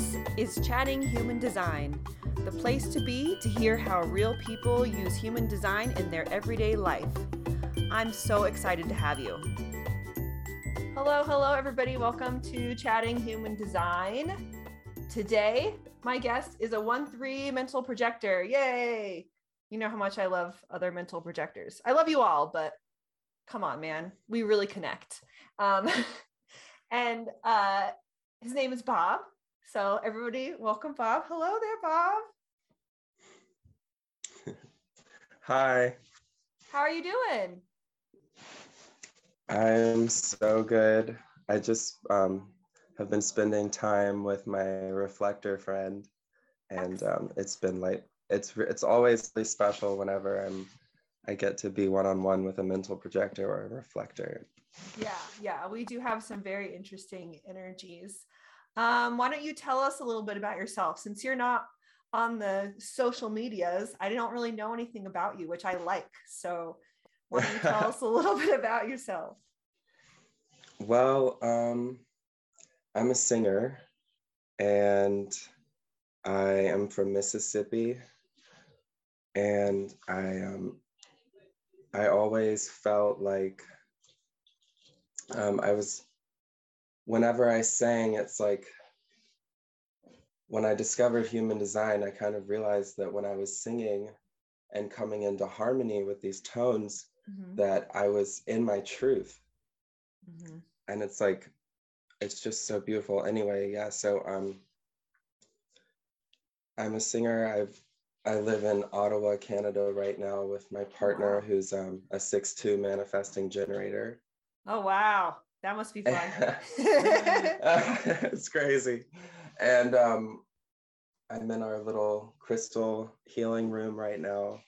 This is Chatting Human Design, the place to be to hear how real people use human design in their everyday life. I'm so excited to have you. Hello, hello, everybody. Welcome to Chatting Human Design. Today, my guest is a 1 3 mental projector. Yay! You know how much I love other mental projectors. I love you all, but come on, man. We really connect. Um, and uh, his name is Bob. So, everybody, welcome, Bob. Hello there, Bob. Hi. How are you doing? I'm so good. I just um, have been spending time with my reflector friend, and um, it's been like it's it's always really special whenever I'm I get to be one on one with a mental projector or a reflector. Yeah, yeah, we do have some very interesting energies. Um, why don't you tell us a little bit about yourself since you're not on the social medias? I don't really know anything about you, which I like. So, why don't you tell us a little bit about yourself? Well, um, I'm a singer and I am from Mississippi. And I um, I always felt like um, I was, whenever I sang, it's like when I discovered human design, I kind of realized that when I was singing and coming into harmony with these tones, mm-hmm. that I was in my truth. Mm-hmm. And it's like, it's just so beautiful. Anyway, yeah. So um, I'm a singer. I've I live in Ottawa, Canada right now with my partner, wow. who's um, a six-two manifesting generator. Oh wow, that must be fun. it's crazy, and um, I'm in our little crystal healing room right now,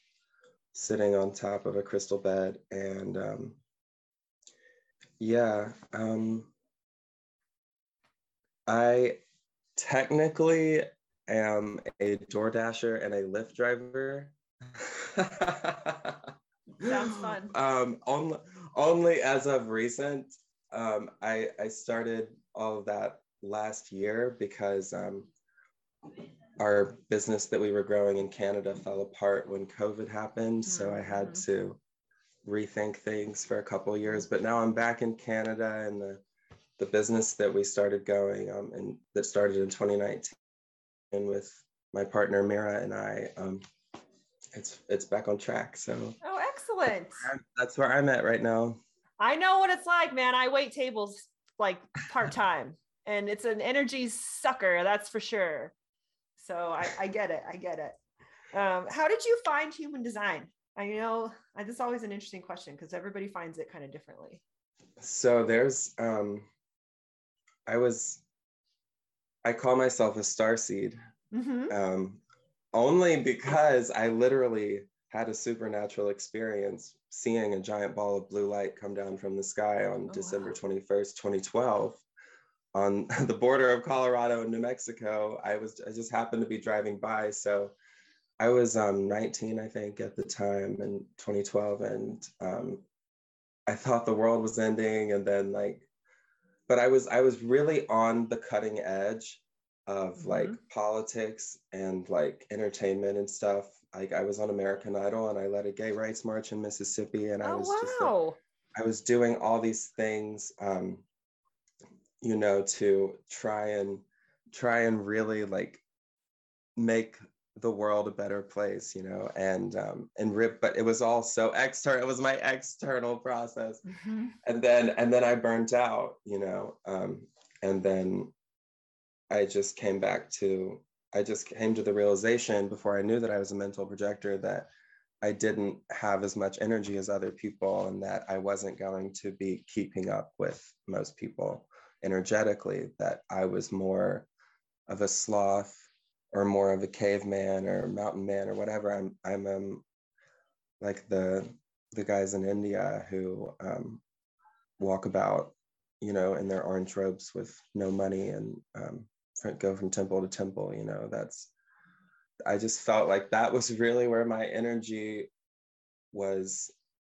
sitting on top of a crystal bed, and um, yeah, um, I technically am a DoorDasher and a Lyft driver. Sounds fun. Um, only, only as of recent, um, I, I started all of that last year because um, our business that we were growing in Canada fell apart when COVID happened. Mm-hmm. So I had mm-hmm. to rethink things for a couple years. But now I'm back in Canada and the the business that we started going um, and that started in 2019 and with my partner Mira and I, um, it's it's back on track. So oh, excellent. That's where, that's where I'm at right now. I know what it's like, man. I wait tables like part time, and it's an energy sucker, that's for sure. So I, I get it. I get it. Um, how did you find human design? I know that's always an interesting question because everybody finds it kind of differently. So there's, um, I was I call myself a star seed mm-hmm. um, only because I literally had a supernatural experience seeing a giant ball of blue light come down from the sky on oh, December wow. 21st, 2012 on the border of Colorado and New Mexico. I was I just happened to be driving by. So I was um, 19, I think, at the time in 2012. And um, I thought the world was ending. And then like but I was I was really on the cutting edge of mm-hmm. like politics and like entertainment and stuff. Like I was on American Idol and I led a gay rights march in Mississippi and I oh, was wow. just like, I was doing all these things um you know to try and try and really like make the world a better place you know and um and rip but it was all so external it was my external process mm-hmm. and then and then i burnt out you know um and then i just came back to i just came to the realization before i knew that i was a mental projector that i didn't have as much energy as other people and that i wasn't going to be keeping up with most people energetically that i was more of a sloth or more of a caveman or mountain man or whatever. I'm I'm um, like the the guys in India who um, walk about, you know, in their orange robes with no money and um, go from temple to temple. You know, that's I just felt like that was really where my energy was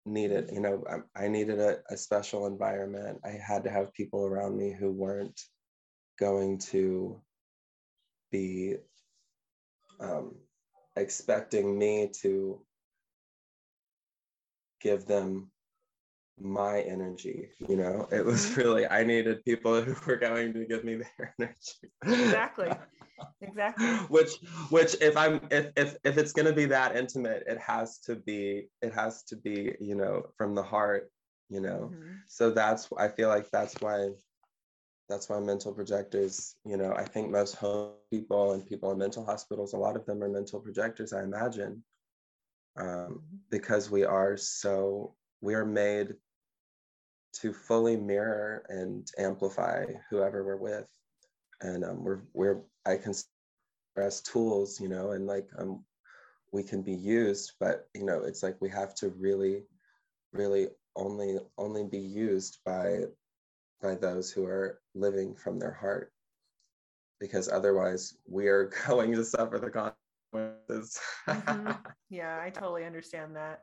needed. You know, I, I needed a, a special environment. I had to have people around me who weren't going to be um, expecting me to give them my energy you know it was mm-hmm. really i needed people who were going to give me their energy exactly exactly which which if i'm if if, if it's going to be that intimate it has to be it has to be you know from the heart you know mm-hmm. so that's i feel like that's why that's why mental projectors you know i think most home people and people in mental hospitals a lot of them are mental projectors i imagine um, mm-hmm. because we are so we are made to fully mirror and amplify whoever we're with. And um, we're we're i can as tools you know and like um we can be used but you know it's like we have to really really only only be used by by those who are living from their heart. Because otherwise we are going to suffer the consequences. Mm-hmm. yeah i totally understand that.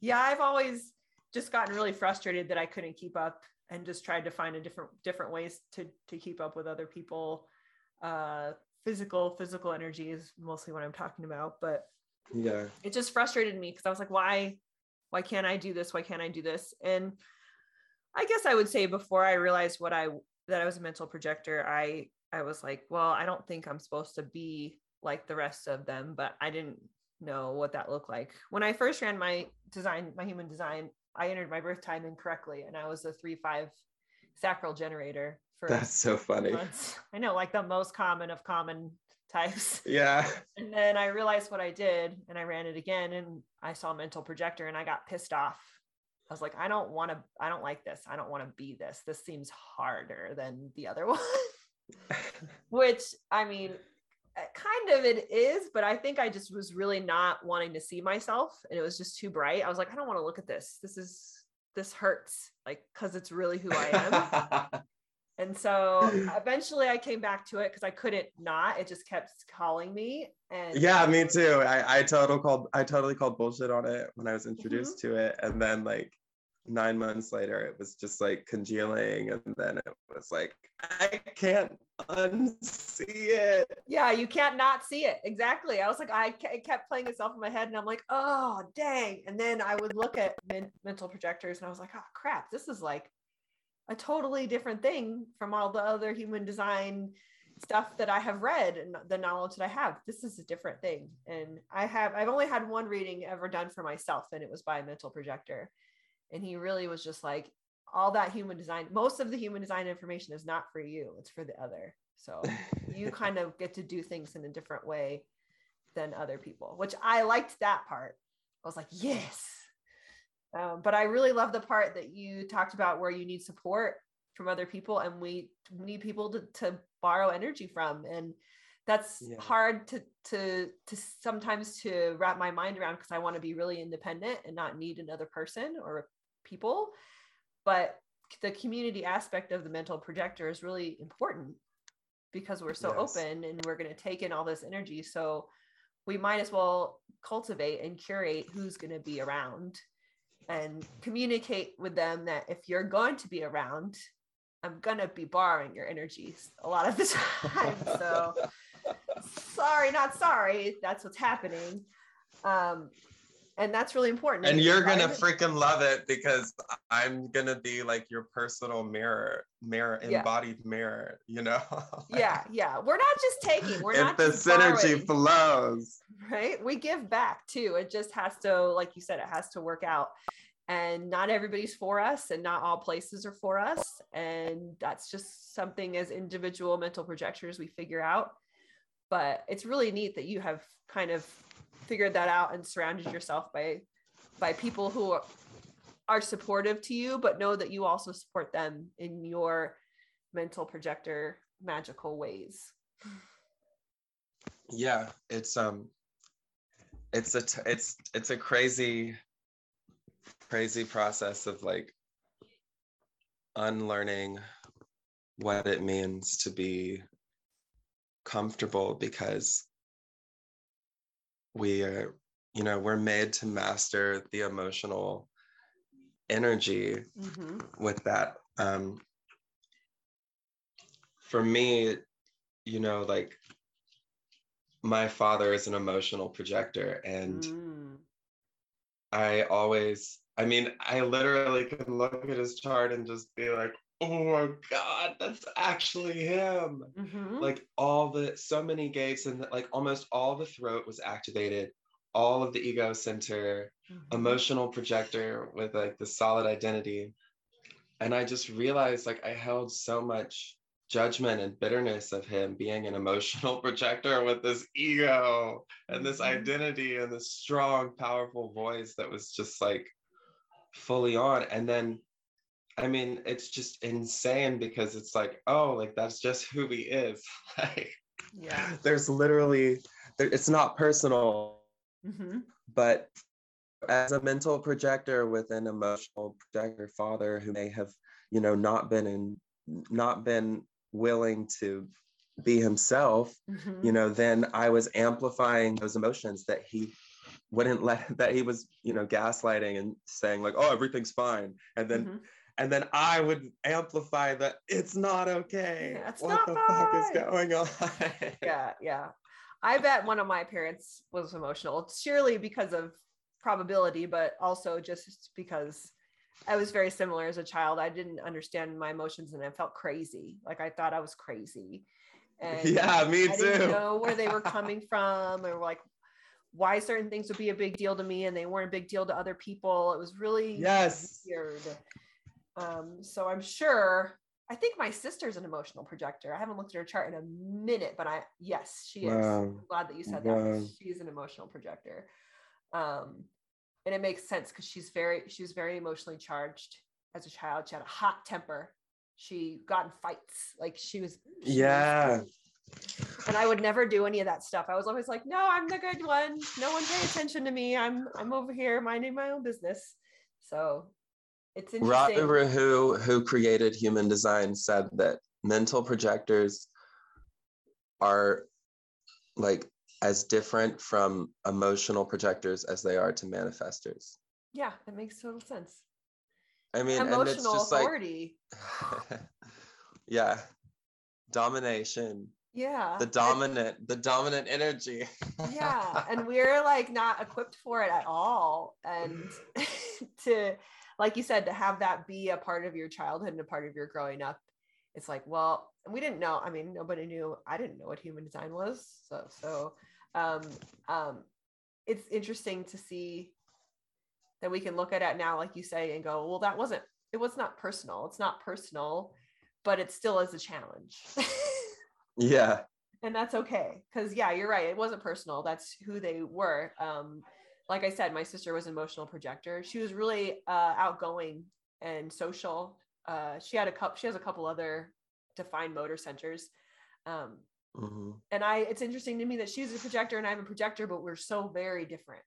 Yeah i've always just gotten really frustrated that i couldn't keep up and just tried to find a different different ways to to keep up with other people. Uh physical physical energy is mostly what i'm talking about but yeah. it just frustrated me because i was like why why can't i do this? Why can't i do this? And i guess i would say before i realized what i that i was a mental projector i i was like well i don't think i'm supposed to be like the rest of them but i didn't know what that looked like. When i first ran my design my human design i entered my birth time incorrectly and i was a three five sacral generator for that's so funny months. i know like the most common of common types. Yeah. And then I realized what I did and I ran it again and I saw mental projector and I got pissed off. I was like, I don't want to, I don't like this. I don't want to be this. This seems harder than the other one. Which I mean, kind of it is, but I think I just was really not wanting to see myself and it was just too bright. I was like, I don't want to look at this. This is, this hurts like, cause it's really who I am. And so eventually I came back to it because I couldn't not. It just kept calling me. And yeah, me too. I, I total called I totally called bullshit on it when I was introduced mm-hmm. to it. And then like nine months later, it was just like congealing. And then it was like, I can't unsee it. Yeah, you can't not see it. Exactly. I was like, I kept playing itself in my head and I'm like, oh, dang. And then I would look at men- mental projectors and I was like, oh, crap, this is like a totally different thing from all the other human design stuff that I have read and the knowledge that I have. This is a different thing. And I have, I've only had one reading ever done for myself, and it was by a mental projector. And he really was just like, all that human design, most of the human design information is not for you, it's for the other. So you kind of get to do things in a different way than other people, which I liked that part. I was like, yes, um, but I really love the part that you talked about where you need support from other people and we need people to, to borrow energy from. And that's yeah. hard to, to, to sometimes to wrap my mind around because I want to be really independent and not need another person or people. But the community aspect of the mental projector is really important because we're so yes. open and we're going to take in all this energy. So we might as well cultivate and curate who's going to be around and communicate with them that if you're going to be around, I'm gonna be borrowing your energies a lot of the time. So sorry, not sorry. That's what's happening. Um, and that's really important. And you're gonna freaking love it because I'm gonna be like your personal mirror, mirror, embodied yeah. mirror. You know? yeah, yeah. We're not just taking. We're if not. the synergy borrowing, flows, right? We give back too. It just has to, like you said, it has to work out. And not everybody's for us, and not all places are for us. And that's just something as individual mental projectors we figure out. But it's really neat that you have kind of figured that out and surrounded yourself by by people who are, supportive to you but know that you also support them in your mental projector magical ways. Yeah it's um it's a t- it's it's a crazy crazy process of like unlearning what it means to be comfortable because we are you know we're made to master the emotional energy mm-hmm. with that um for me you know like my father is an emotional projector and mm. I always I mean, I literally can look at his chart and just be like, oh my God, that's actually him. Mm-hmm. Like all the, so many gates and like almost all the throat was activated, all of the ego center, mm-hmm. emotional projector with like the solid identity. And I just realized like I held so much judgment and bitterness of him being an emotional projector with this ego and this mm-hmm. identity and this strong, powerful voice that was just like fully on. And then, I mean, it's just insane because it's like, oh, like that's just who he is. like, yeah, there's literally, there, it's not personal, mm-hmm. but as a mental projector with an emotional projector father who may have, you know, not been in, not been willing to be himself, mm-hmm. you know, then I was amplifying those emotions that he wouldn't let that he was you know gaslighting and saying like oh everything's fine and then mm-hmm. And then i would amplify that it's not okay yeah, it's what not the fuck is going on yeah yeah i bet one of my parents was emotional surely because of probability but also just because i was very similar as a child i didn't understand my emotions and i felt crazy like i thought i was crazy and yeah me too. I too didn't know where they were coming from or like why certain things would be a big deal to me and they weren't a big deal to other people. It was really yes. weird. Um, so I'm sure I think my sister's an emotional projector. I haven't looked at her chart in a minute, but I yes, she is. Wow. I'm glad that you said wow. that. She's an emotional projector. Um, and it makes sense because she's very she was very emotionally charged as a child. She had a hot temper. She got in fights. Like she was she yeah. Was, and I would never do any of that stuff. I was always like, no, I'm the good one. No one pay attention to me. I'm I'm over here minding my own business. So it's interesting. Robert who who created human design said that mental projectors are like as different from emotional projectors as they are to manifestors. Yeah, that makes total sense. I mean, emotional authority. Like, yeah, domination yeah the dominant the dominant energy yeah and we're like not equipped for it at all and to like you said to have that be a part of your childhood and a part of your growing up it's like well we didn't know i mean nobody knew i didn't know what human design was so so um um it's interesting to see that we can look at it now like you say and go well that wasn't it was not personal it's not personal but it still is a challenge Yeah. And that's okay. Cause yeah, you're right. It wasn't personal. That's who they were. Um, like I said, my sister was an emotional projector. She was really uh, outgoing and social. Uh, she had a couple, she has a couple other defined motor centers. Um, mm-hmm. and I, it's interesting to me that she's a projector and I'm a projector, but we're so very different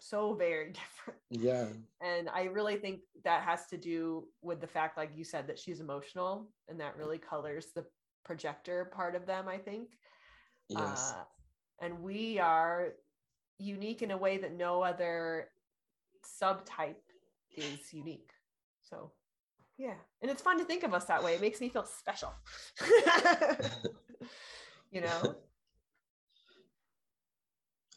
so very different. Yeah. And I really think that has to do with the fact, like you said, that she's emotional and that really colors the projector part of them, I think. Yes. Uh, and we are unique in a way that no other subtype is unique. So, yeah. And it's fun to think of us that way. It makes me feel special. you know?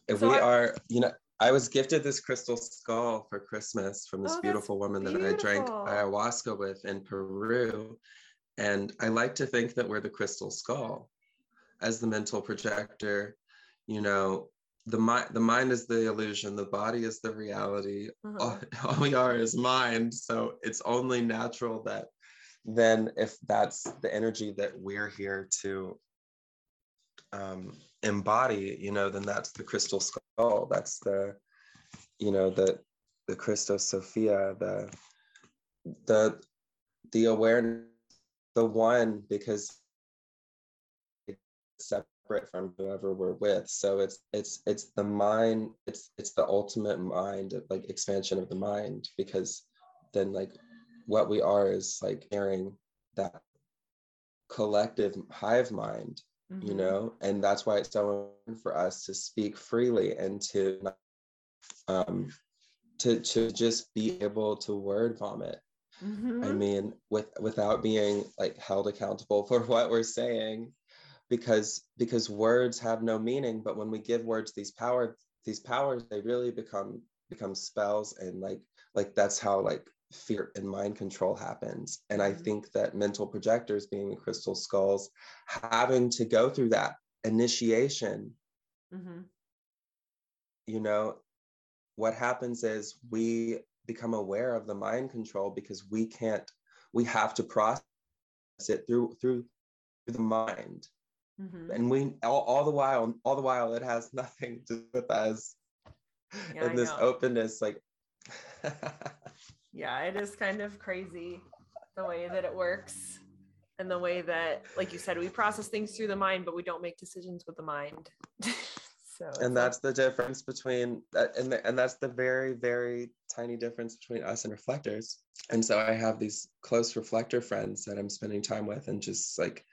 If so we I, are, you know, I was gifted this crystal skull for Christmas from this oh, beautiful woman beautiful. that I drank ayahuasca with in Peru. And I like to think that we're the crystal skull as the mental projector. You know, the mind the mind is the illusion, the body is the reality. Uh-huh. All, all we are is mind. So it's only natural that then if that's the energy that we're here to um, embody, you know, then that's the crystal skull. That's the, you know, the the Christos Sophia, the the the awareness the one because separate from whoever we're with so it's it's it's the mind it's it's the ultimate mind like expansion of the mind because then like what we are is like hearing that collective hive mind mm-hmm. you know and that's why it's so important for us to speak freely and to um to to just be able to word vomit Mm-hmm. I mean, with without being like held accountable for what we're saying, because because words have no meaning but when we give words these power these powers they really become become spells and like like that's how like fear and mind control happens and i mm-hmm. think that mental projectors being the crystal skulls having to go through that initiation mm-hmm. you know what happens is we become aware of the mind control because we can't we have to process it through through through the mind mm-hmm. and we all, all the while all the while it has nothing to do with us. Yeah, and this openness like yeah it is kind of crazy the way that it works and the way that like you said we process things through the mind but we don't make decisions with the mind. So and that's like, the difference between that and, the, and that's the very very tiny difference between us and reflectors. And so i have these close reflector friends that i'm spending time with and just like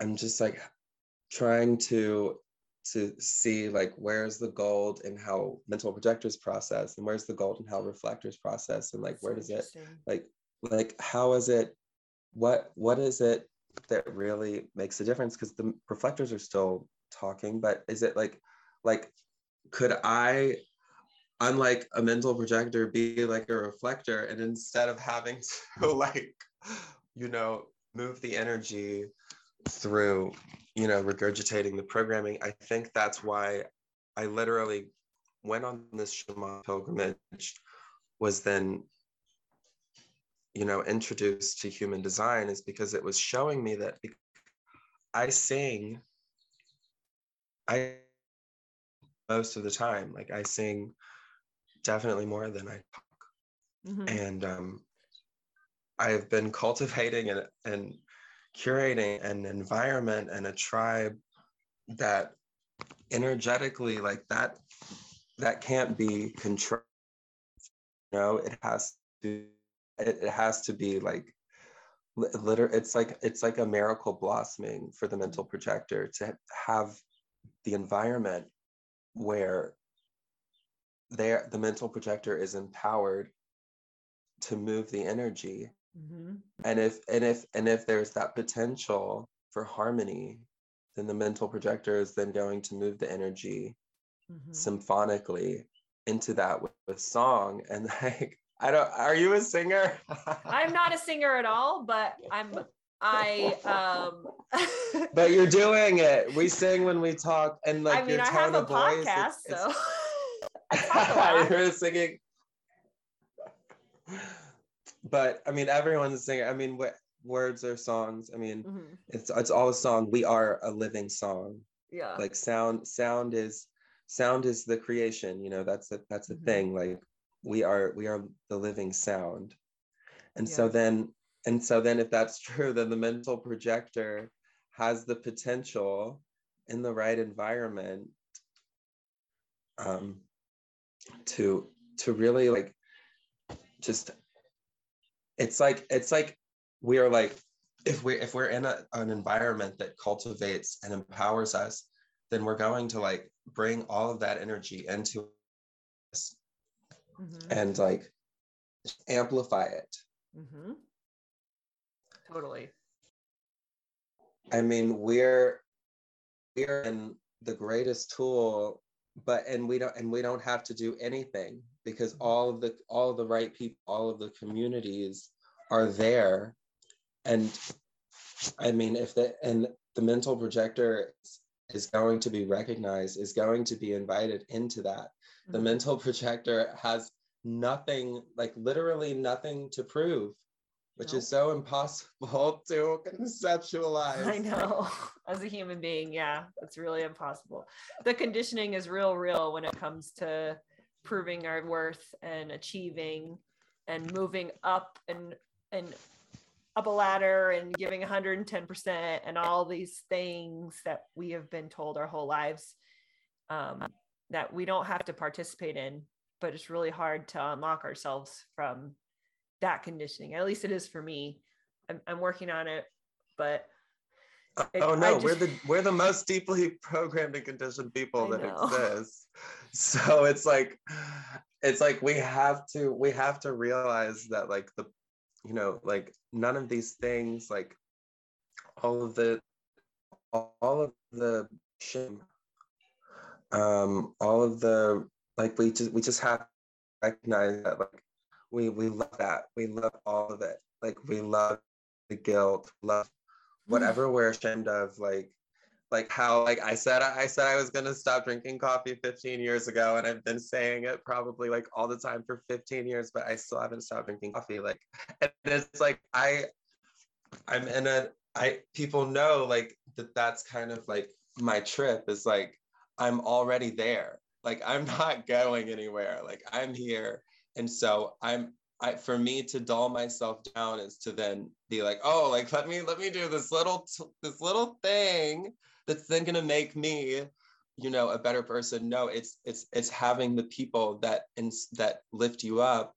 i'm just like trying to to see like where's the gold and how mental projectors process and where's the gold and how reflectors process and like where does it like like how is it what what is it that really makes a difference? Because the reflectors are still talking but is it like like could i unlike a mental projector be like a reflector and instead of having to like you know move the energy through you know regurgitating the programming i think that's why i literally went on this shaman pilgrimage was then you know introduced to human design is because it was showing me that i sing i most of the time like i sing definitely more than i talk mm-hmm. and um i've been cultivating and and curating an environment and a tribe that energetically like that that can't be controlled. You know it has to it, has to be like literally it's like it's like a miracle blossoming for the mental projector to have the environment where there the mental projector is empowered to move the energy Mm-hmm. And if and if and if there's that potential for harmony, then the mental projector is then going to move the energy mm-hmm. symphonically into that with, with song. And like, I don't. Are you a singer? I'm not a singer at all, but I'm. I um but you're doing it. We sing when we talk and like I mean, your tone I have a voice, podcast, it's, so it's... you're singing but I mean, everyone's singing. I mean, what words are songs? I mean, mm-hmm. it's it's all a song. We are a living song. Yeah. Like sound, sound is sound is the creation. You know, that's a that's a mm-hmm. thing. Like we are we are the living sound, and yeah. so then and so then if that's true, then the mental projector has the potential in the right environment um, to to really like just it's like it's like we are like if we if we're in a, an environment that cultivates and empowers us then we're going to like bring all of that energy into us mm-hmm. and like amplify it mm-hmm. totally i mean we're we're in the greatest tool but and we don't and we don't have to do anything because all of the all of the right people all of the communities are there and i mean if the and the mental projector is going to be recognized is going to be invited into that mm-hmm. the mental projector has nothing like literally nothing to prove which is so impossible to conceptualize. I know. As a human being, yeah, it's really impossible. The conditioning is real, real when it comes to proving our worth and achieving and moving up and and up a ladder and giving 110% and all these things that we have been told our whole lives um, that we don't have to participate in but it's really hard to unlock ourselves from that conditioning. At least it is for me. I'm, I'm working on it, but oh no, just, we're the we're the most deeply programmed and conditioned people that exist. So it's like it's like we have to we have to realize that like the you know like none of these things like all of the all of the shame, um, all of the like we just we just have to recognize that like we we love that. We love all of it. Like we love the guilt love whatever we're ashamed of like like how like I said I said I was gonna stop drinking coffee 15 years ago and I've been saying it probably like all the time for 15 years but I still haven't stopped drinking coffee like and it's like I I'm in a I people know like that that's kind of like my trip is like I'm already there. Like I'm not going anywhere. Like I'm here. And so I'm I, for me to dull myself down is to then be like, oh, like let me let me do this little this little thing that's then gonna make me, you know, a better person. No, it's it's it's having the people that and that lift you up,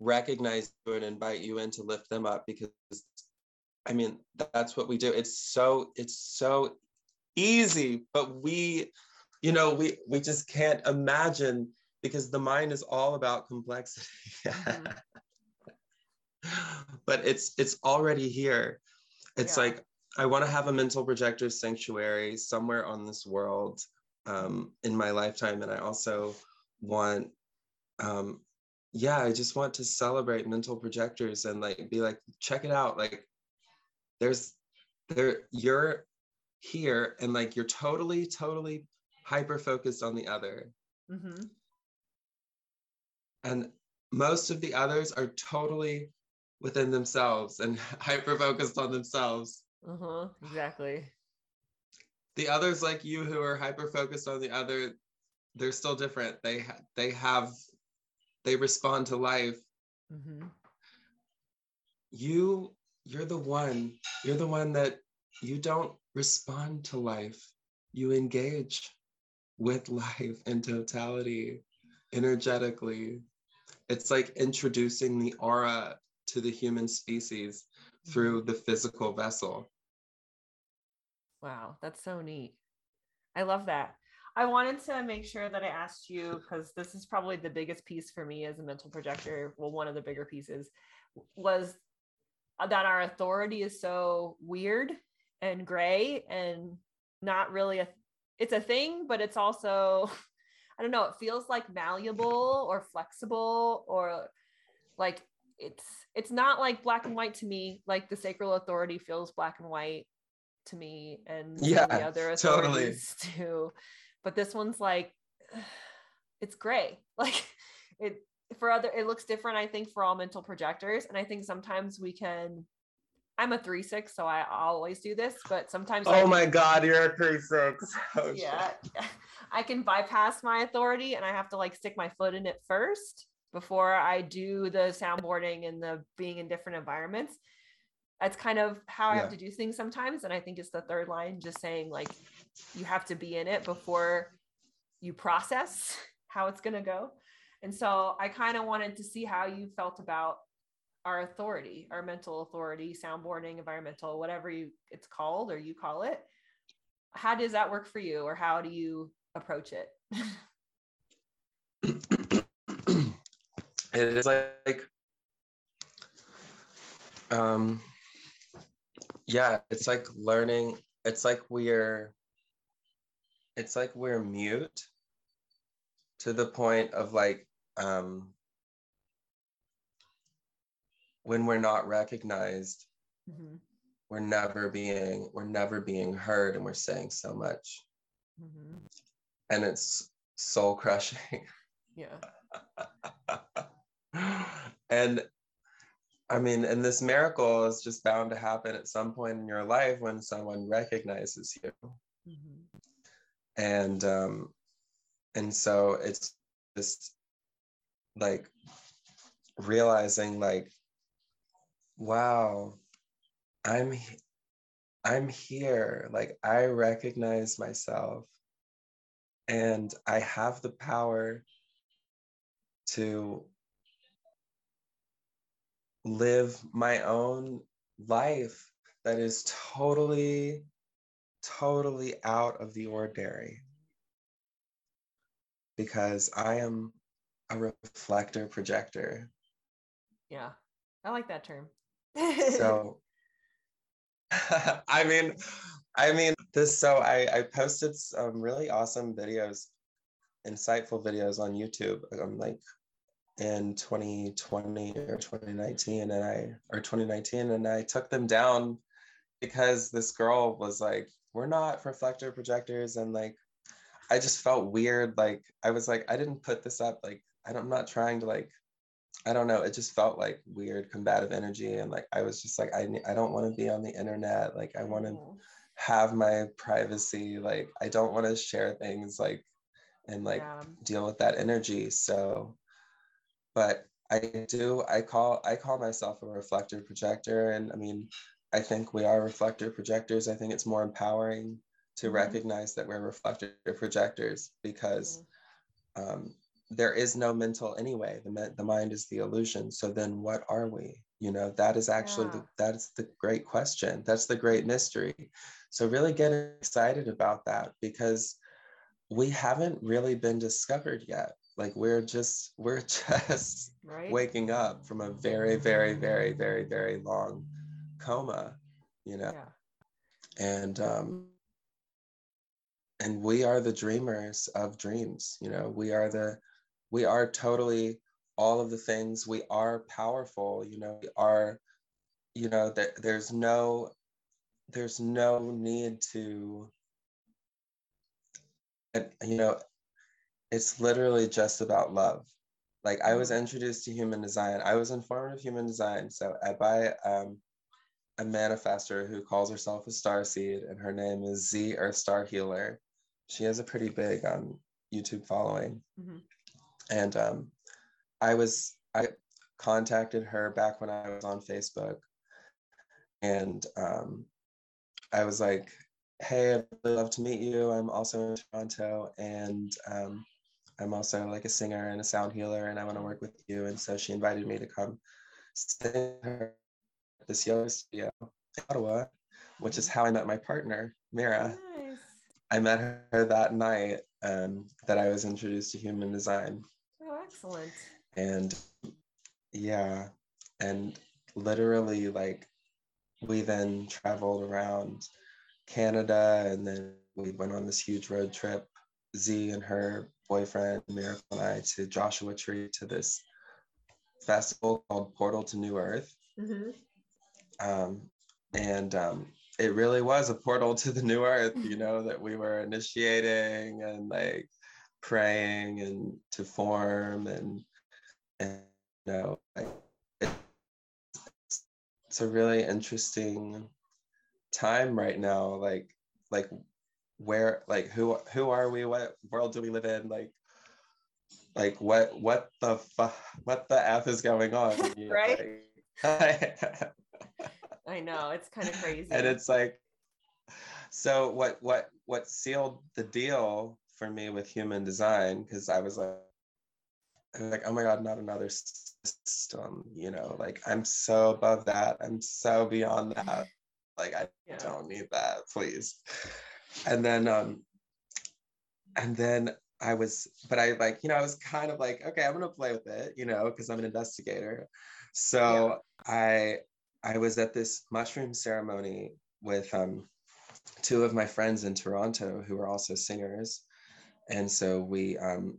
recognize you and invite you in to lift them up because, I mean, that's what we do. It's so it's so easy, but we, you know, we we just can't imagine because the mind is all about complexity. mm-hmm. But it's it's already here. It's yeah. like I want to have a mental projector sanctuary somewhere on this world um, in my lifetime, and I also want, um, yeah, I just want to celebrate mental projectors and like be like, check it out, like there's there you're here and like you're totally totally hyper focused on the other. Mm-hmm. And most of the others are totally within themselves and hyper focused on themselves. Uh-huh, exactly. The others like you who are hyper focused on the other, they're still different. They ha- they have they respond to life. Mm-hmm. You you're the one. You're the one that you don't respond to life. You engage with life in totality, energetically. It's like introducing the aura to the human species through mm-hmm. the physical vessel. Wow, that's so neat. I love that. I wanted to make sure that I asked you because this is probably the biggest piece for me as a mental projector. Well, one of the bigger pieces was that our authority is so weird and gray and not really a it's a thing, but it's also I don't know, it feels like malleable or flexible or like it's it's not like black and white to me like the sacral authority feels black and white to me and yeah the other authorities totally. too but this one's like it's gray like it for other it looks different i think for all mental projectors and i think sometimes we can i'm a three six so i always do this but sometimes oh my god you're a three six oh, yeah i can bypass my authority and i have to like stick my foot in it first before I do the soundboarding and the being in different environments. That's kind of how I have to do things sometimes. And I think it's the third line just saying, like, you have to be in it before you process how it's going to go. And so I kind of wanted to see how you felt about our authority, our mental authority, soundboarding, environmental, whatever you it's called or you call it. How does that work for you or how do you approach it? it is like um yeah it's like learning it's like we're it's like we're mute to the point of like um when we're not recognized mm-hmm. we're never being we're never being heard and we're saying so much mm-hmm. and it's soul crushing yeah and I mean, and this miracle is just bound to happen at some point in your life when someone recognizes you. Mm-hmm. And um, and so it's just like realizing like, wow, I'm I'm here. Like I recognize myself and I have the power to live my own life that is totally, totally out of the ordinary. Because I am a reflector projector. Yeah, I like that term. so, I mean, I mean, this, so I, I posted some really awesome videos, insightful videos on YouTube. I'm um, like in 2020 or 2019 and I or 2019 and I took them down because this girl was like we're not reflector projectors and like I just felt weird like I was like I didn't put this up like I'm not trying to like I don't know it just felt like weird combative energy and like I was just like I I don't want to be on the internet like I want to mm. have my privacy like I don't want to share things like and like yeah. deal with that energy so but I do I call I call myself a reflector projector and I mean I think we are reflector projectors. I think it's more empowering to mm-hmm. recognize that we're reflector projectors because mm-hmm. um, there is no mental anyway. The, the mind is the illusion. So then what are we? You know, that is actually yeah. the, that's the great question. That's the great mystery. So really get excited about that because we haven't really been discovered yet like we're just we're just right? waking up from a very very very very very long coma you know yeah. and um and we are the dreamers of dreams you know we are the we are totally all of the things we are powerful you know we are you know that there's no there's no need to you know it's literally just about love. Like I was mm-hmm. introduced to human design. I was informed of human design. So I buy um, a manifester who calls herself a star seed, and her name is Z Earth Star Healer. She has a pretty big um, YouTube following. Mm-hmm. And um, I was I contacted her back when I was on Facebook, and um, I was like, "Hey, I'd love to meet you. I'm also in Toronto, and um, I'm also like a singer and a sound healer, and I want to work with you. And so she invited me to come stay her at this yoga studio in Ottawa, which is how I met my partner, Mira. Nice. I met her that night um, that I was introduced to human design. Oh, excellent. And yeah, and literally, like, we then traveled around Canada and then we went on this huge road trip. Z and her boyfriend, Miracle, and I to Joshua Tree to this festival called Portal to New Earth. Mm-hmm. Um, and um, it really was a portal to the new earth, you know, that we were initiating and like praying and to form and, and you know, like, it, it's a really interesting time right now. Like, like where like who who are we? What world do we live in? Like like what what the fu- what the f is going on? Right? i know it's kind of crazy. And it's like so what what what sealed the deal for me with human design because i was like like oh my god not another system you know like i'm so above that. I'm so beyond that. Like i yeah. don't need that please and then um and then I was, but I like, you know, I was kind of like, okay, I'm gonna play with it, you know, because I'm an investigator. So yeah. I I was at this mushroom ceremony with um two of my friends in Toronto who are also singers. And so we um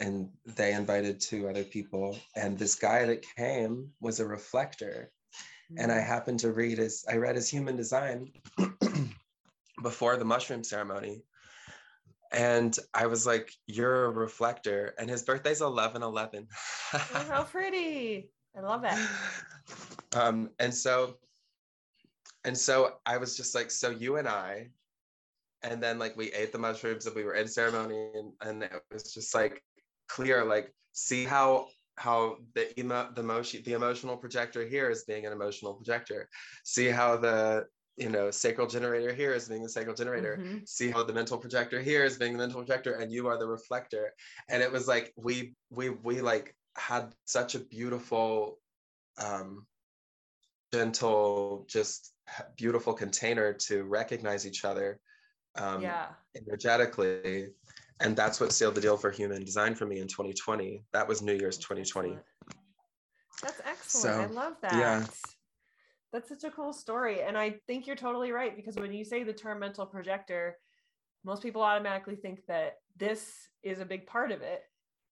and they invited two other people. And this guy that came was a reflector. Mm-hmm. And I mm. happened to read his, I read his human design before the mushroom ceremony. And I was like, You're a reflector. And his birthday's 11 11. oh, how pretty. I love it. Um, and so, and so I was just like, So you and I, and then like we ate the mushrooms and we were in ceremony and, and it was just like clear, like, see how how the emo the emotion the emotional projector here is being an emotional projector see how the you know, sacral generator here is being the sacral generator. Mm-hmm. See how the mental projector here is being the mental projector, and you are the reflector. And it was like we we we like had such a beautiful, um, gentle, just beautiful container to recognize each other, um, yeah, energetically. And that's what sealed the deal for human design for me in 2020. That was New Year's 2020. That's excellent. So, I love that. Yeah that's such a cool story. And I think you're totally right because when you say the term mental projector, most people automatically think that this is a big part of it.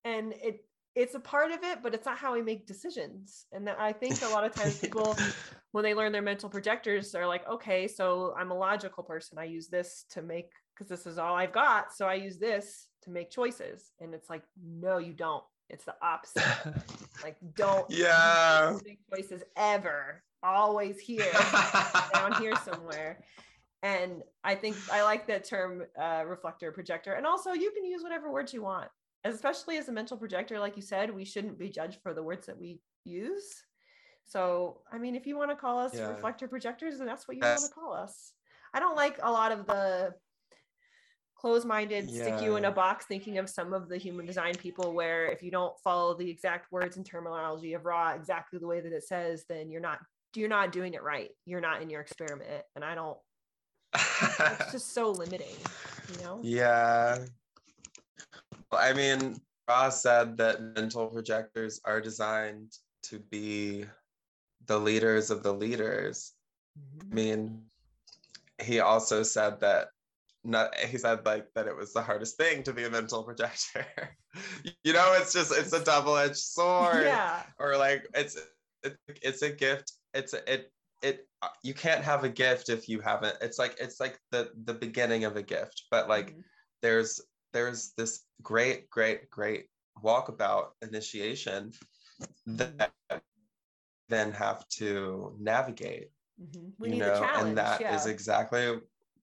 And it it's a part of it, but it's not how we make decisions. And that I think a lot of times people, when they learn their mental projectors, they're like, okay, so I'm a logical person. I use this to make because this is all I've got. So I use this to make choices. And it's like, no, you don't. It's the opposite. like, don't yeah make choices ever. Always here, down here somewhere. And I think I like that term uh, reflector projector. And also, you can use whatever words you want especially as a mental projector, like you said, we shouldn't be judged for the words that we use. So, I mean, if you want to call us yeah. reflector projectors, then that's what you that's... want to call us. I don't like a lot of the close-minded yeah. stick you in a box thinking of some of the human design people where if you don't follow the exact words and terminology of Ra exactly the way that it says then you're not you're not doing it right you're not in your experiment and i don't it's just so limiting you know yeah I mean, Ra said that mental projectors are designed to be the leaders of the leaders. Mm-hmm. I mean, he also said that not he said like that it was the hardest thing to be a mental projector. you know, it's just it's a double-edged sword. Yeah. Or like it's it, it's a gift. It's a, it it you can't have a gift if you haven't. It's like it's like the the beginning of a gift, but like mm-hmm. there's there's this great, great, great walkabout initiation that then have to navigate. Mm-hmm. you know, and that yeah. is exactly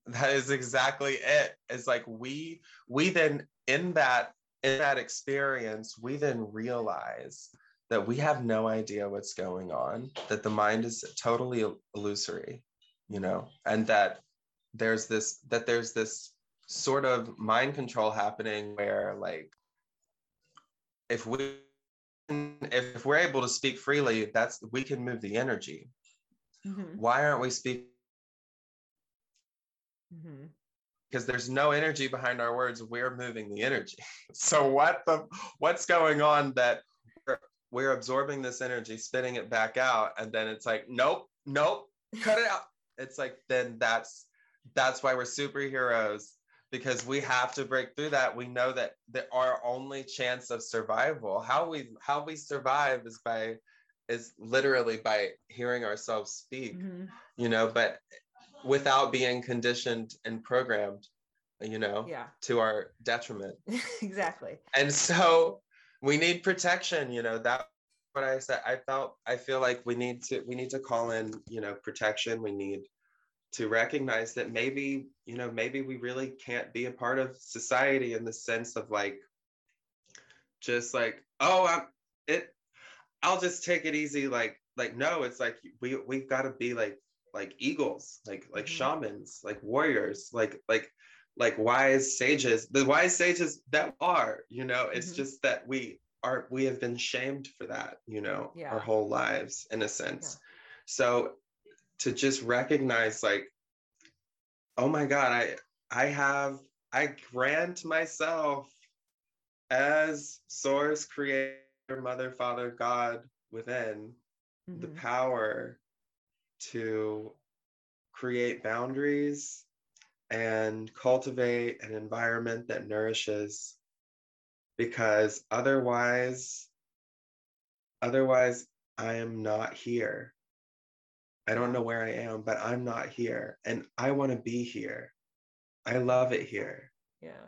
that is exactly it. It's like we we then in that in that experience, we then realize that we have no idea what's going on, that the mind is totally illusory, you know, and that there's this that there's this sort of mind control happening where like if we if we're able to speak freely that's we can move the energy mm-hmm. why aren't we speaking mm-hmm. because there's no energy behind our words we're moving the energy so what the what's going on that we're, absorbing this energy spitting it back out and then it's like nope nope cut it out it's like then that's that's why we're superheroes because we have to break through that we know that the, our only chance of survival how we how we survive is by is literally by hearing ourselves speak mm-hmm. you know but without being conditioned and programmed you know yeah. to our detriment exactly and so we need protection you know that what i said i felt i feel like we need to we need to call in you know protection we need to recognize that maybe you know maybe we really can't be a part of society in the sense of like just like oh i'm it i'll just take it easy like like no it's like we we've got to be like like eagles like like mm-hmm. shamans like warriors like like like wise sages the wise sages that are you know it's mm-hmm. just that we are we have been shamed for that you know yeah. our whole lives in a sense yeah. so to just recognize like oh my god i i have i grant myself as source creator mother father god within mm-hmm. the power to create boundaries and cultivate an environment that nourishes because otherwise otherwise i am not here I don't know where I am, but I'm not here and I want to be here. I love it here. Yeah.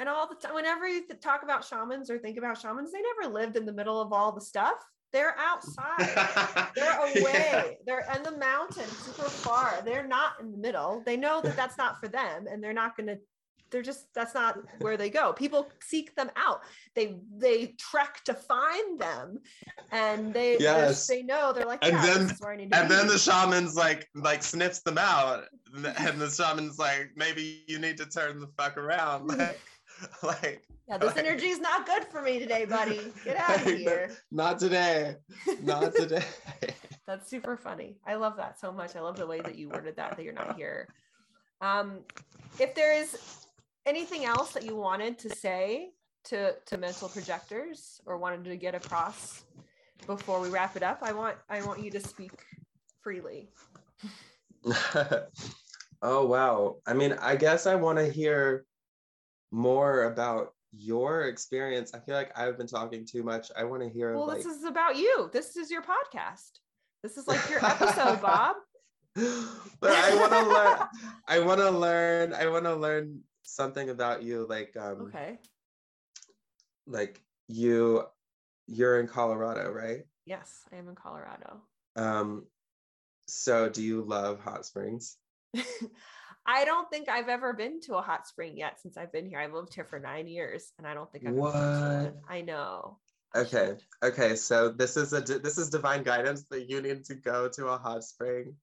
And all the time, whenever you talk about shamans or think about shamans, they never lived in the middle of all the stuff. They're outside. They're away. Yeah. They're in the mountains, super far. They're not in the middle. They know that that's not for them, and they're not going to they're just that's not where they go people seek them out they they trek to find them and they yes they know they're like and yeah, then and be. then the shaman's like like sniffs them out and the shaman's like maybe you need to turn the fuck around like like yeah this like, energy is not good for me today buddy. Get out of here. not today. Not today. That's super funny. I love that so much. I love the way that you worded that that you're not here. Um if there is anything else that you wanted to say to to mental projectors or wanted to get across before we wrap it up i want i want you to speak freely. oh wow. I mean, I guess I want to hear more about your experience. I feel like I've been talking too much. I want to hear Well, like... this is about you. This is your podcast. This is like your episode, Bob. but I want to learn I want to learn I want to learn something about you like um Okay. like you you're in Colorado, right? Yes, I am in Colorado. Um so do you love hot springs? I don't think I've ever been to a hot spring yet since I've been here. I've lived here for nine years and I don't think I've what? I know. Okay. Okay. So this is a this is divine guidance that you need to go to a hot spring.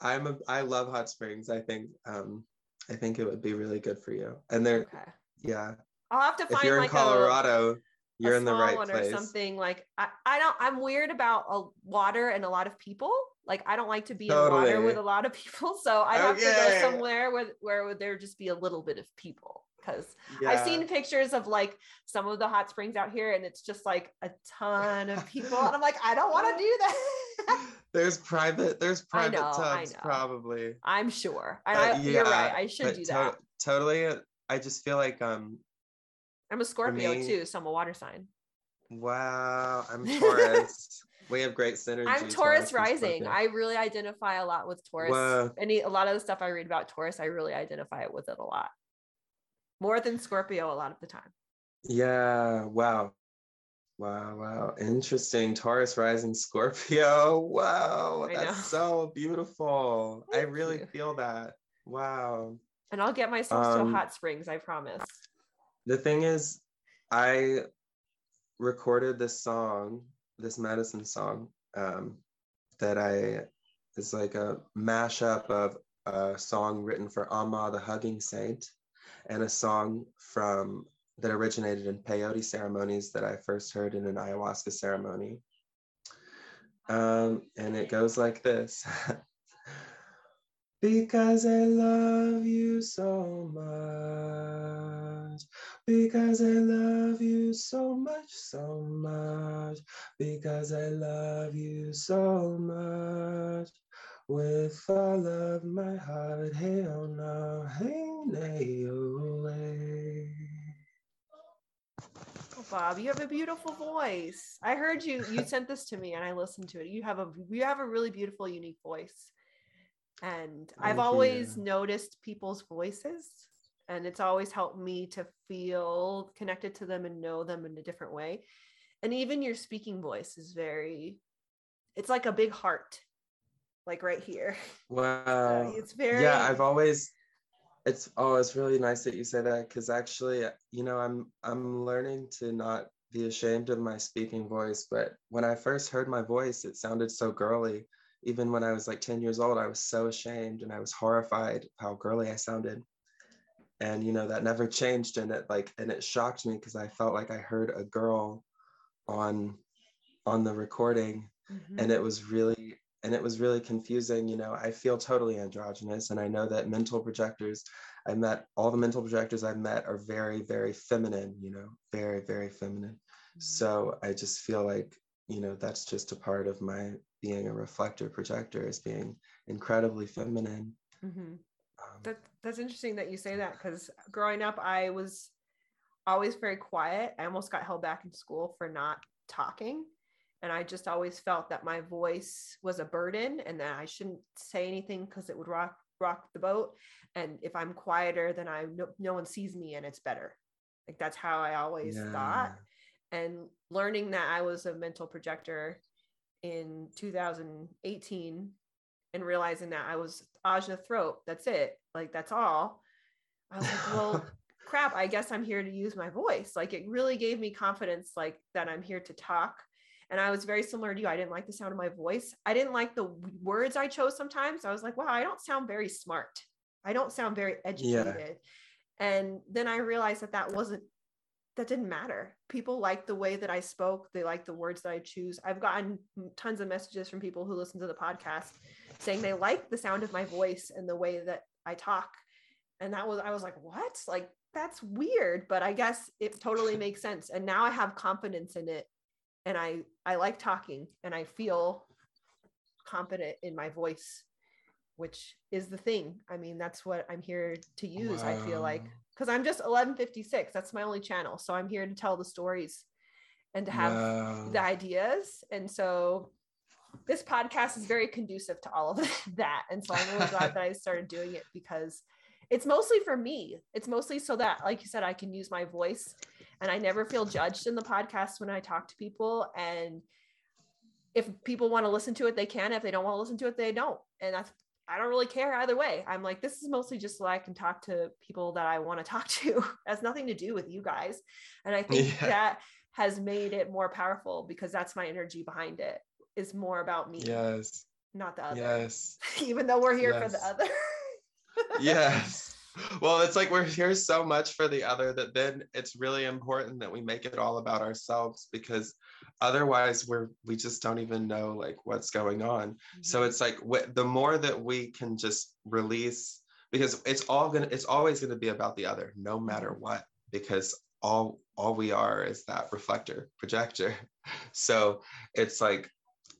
I'm a I love hot springs. I think um I think it would be really good for you. And they're okay. yeah. I'll have to find if you're like in Colorado, a, you're a in the right one place. or something like I, I don't I'm weird about a water and a lot of people. Like I don't like to be totally. in water with a lot of people. So I have okay. to go somewhere where where would there just be a little bit of people because yeah. I've seen pictures of like some of the hot springs out here and it's just like a ton of people and I'm like I don't want to do that. there's private there's private know, tubs probably. I'm sure. I, I, yeah, you're right. I should do that. To- totally. I just feel like um I'm a Scorpio me, too, so I'm a water sign. Wow, I'm Taurus. We have great synergy. I'm Taurus, Taurus rising. I really identify a lot with Taurus. Whoa. Any a lot of the stuff I read about Taurus, I really identify with it a lot more than Scorpio a lot of the time. Yeah. Wow. Wow. Wow. Interesting. Taurus rising Scorpio. Wow. That's so beautiful. Thank I really you. feel that. Wow. And I'll get myself um, to hot springs, I promise. The thing is, I recorded this song, this medicine song, um, that I is like a mashup of a song written for Amma the Hugging Saint and a song from that originated in peyote ceremonies that I first heard in an ayahuasca ceremony. Um, and it goes like this. because I love you so much. Because I love you so much, so much. Because I love you so much with all of my heart. Hell no, hey, Oh, Bob, you have a beautiful voice. I heard you. You sent this to me, and I listened to it. You have a you have a really beautiful, unique voice, and Thank I've always you. noticed people's voices, and it's always helped me to feel connected to them and know them in a different way. And even your speaking voice is very. It's like a big heart like right here. Wow. it's very Yeah, I've always it's oh it's really nice that you say that because actually uh, you know I'm I'm learning to not be ashamed of my speaking voice, but when I first heard my voice, it sounded so girly. Even when I was like 10 years old, I was so ashamed and I was horrified how girly I sounded. And you know, that never changed and it like and it shocked me because I felt like I heard a girl on on the recording mm-hmm. and it was really and it was really confusing you know i feel totally androgynous and i know that mental projectors i met all the mental projectors i've met are very very feminine you know very very feminine mm-hmm. so i just feel like you know that's just a part of my being a reflector projector is being incredibly feminine mm-hmm. Um, that, that's interesting that you say that because growing up i was always very quiet i almost got held back in school for not talking and I just always felt that my voice was a burden and that I shouldn't say anything because it would rock rock the boat. And if I'm quieter, then I no, no one sees me and it's better. Like that's how I always yeah. thought. And learning that I was a mental projector in 2018 and realizing that I was Ajna throat, that's it. Like that's all. I was like, well, crap, I guess I'm here to use my voice. Like it really gave me confidence, like that I'm here to talk and I was very similar to you. I didn't like the sound of my voice. I didn't like the words I chose sometimes. I was like, wow, I don't sound very smart. I don't sound very educated. Yeah. And then I realized that that wasn't, that didn't matter. People like the way that I spoke. They like the words that I choose. I've gotten tons of messages from people who listen to the podcast saying they like the sound of my voice and the way that I talk. And that was, I was like, what? Like, that's weird, but I guess it totally makes sense. And now I have confidence in it and I I like talking and I feel confident in my voice, which is the thing. I mean, that's what I'm here to use. Wow. I feel like because I'm just 1156. That's my only channel. So I'm here to tell the stories and to have wow. the ideas. And so this podcast is very conducive to all of that. And so I'm really glad that I started doing it because it's mostly for me. It's mostly so that, like you said, I can use my voice and I never feel judged in the podcast when I talk to people. And if people want to listen to it, they can. If they don't want to listen to it, they don't. And that's I don't really care either way. I'm like, this is mostly just so I can talk to people that I want to talk to. it has nothing to do with you guys. And I think yeah. that has made it more powerful because that's my energy behind it is more about me. Yes. Not the other. Yes. Even though we're here yes. for the other. yes. Well, it's like we're here so much for the other that then it's really important that we make it all about ourselves because otherwise we're we just don't even know like what's going on. Mm-hmm. So it's like wh- the more that we can just release because it's all gonna it's always gonna be about the other no matter what because all all we are is that reflector projector so it's like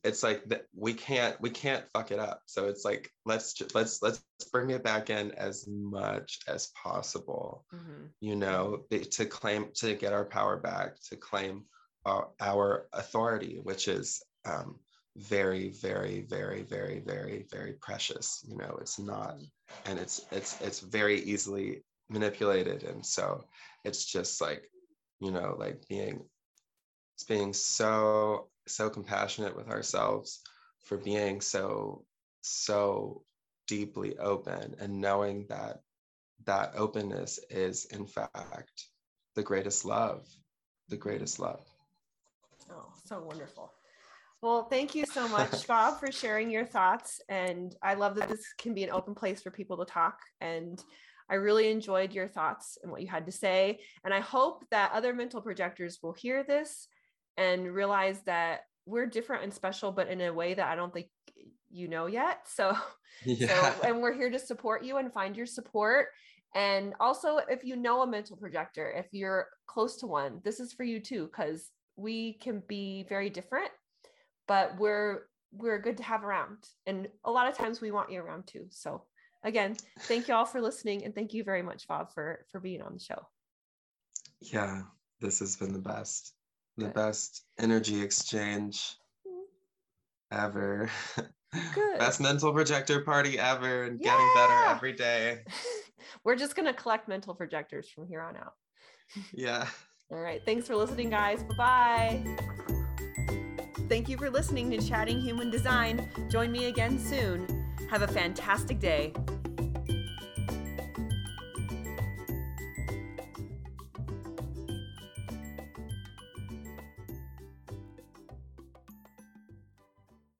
it's like that we can't we can't fuck it up so it's like let's just, let's let's bring it back in as much as possible mm-hmm. you know to claim to get our power back to claim our, our authority which is um, very very very very very very precious you know it's not mm-hmm. and it's it's it's very easily manipulated and so it's just like you know like being it's being so so compassionate with ourselves for being so so deeply open and knowing that that openness is in fact the greatest love the greatest love. Oh so wonderful. Well thank you so much bob for sharing your thoughts. And i love that this can be an open place for people to talk. And I really enjoyed your thoughts and what you had to say. And I hope that other mental projectors will hear this and realize that we're different and special, but in a way that I don't think you know yet. So, yeah. so and we're here to support you and find your support. And also, if you know a mental projector, if you're close to one, this is for you too, because we can be very different, but we're we're good to have around. And a lot of times we want you around too. So again, thank you all for listening, and thank you very much, Bob, for for being on the show. Yeah, this has been the best the Good. best energy exchange ever. Good. best mental projector party ever and yeah. getting better every day. We're just going to collect mental projectors from here on out. Yeah. All right. Thanks for listening, guys. Bye bye. Thank you for listening to Chatting Human Design. Join me again soon. Have a fantastic day.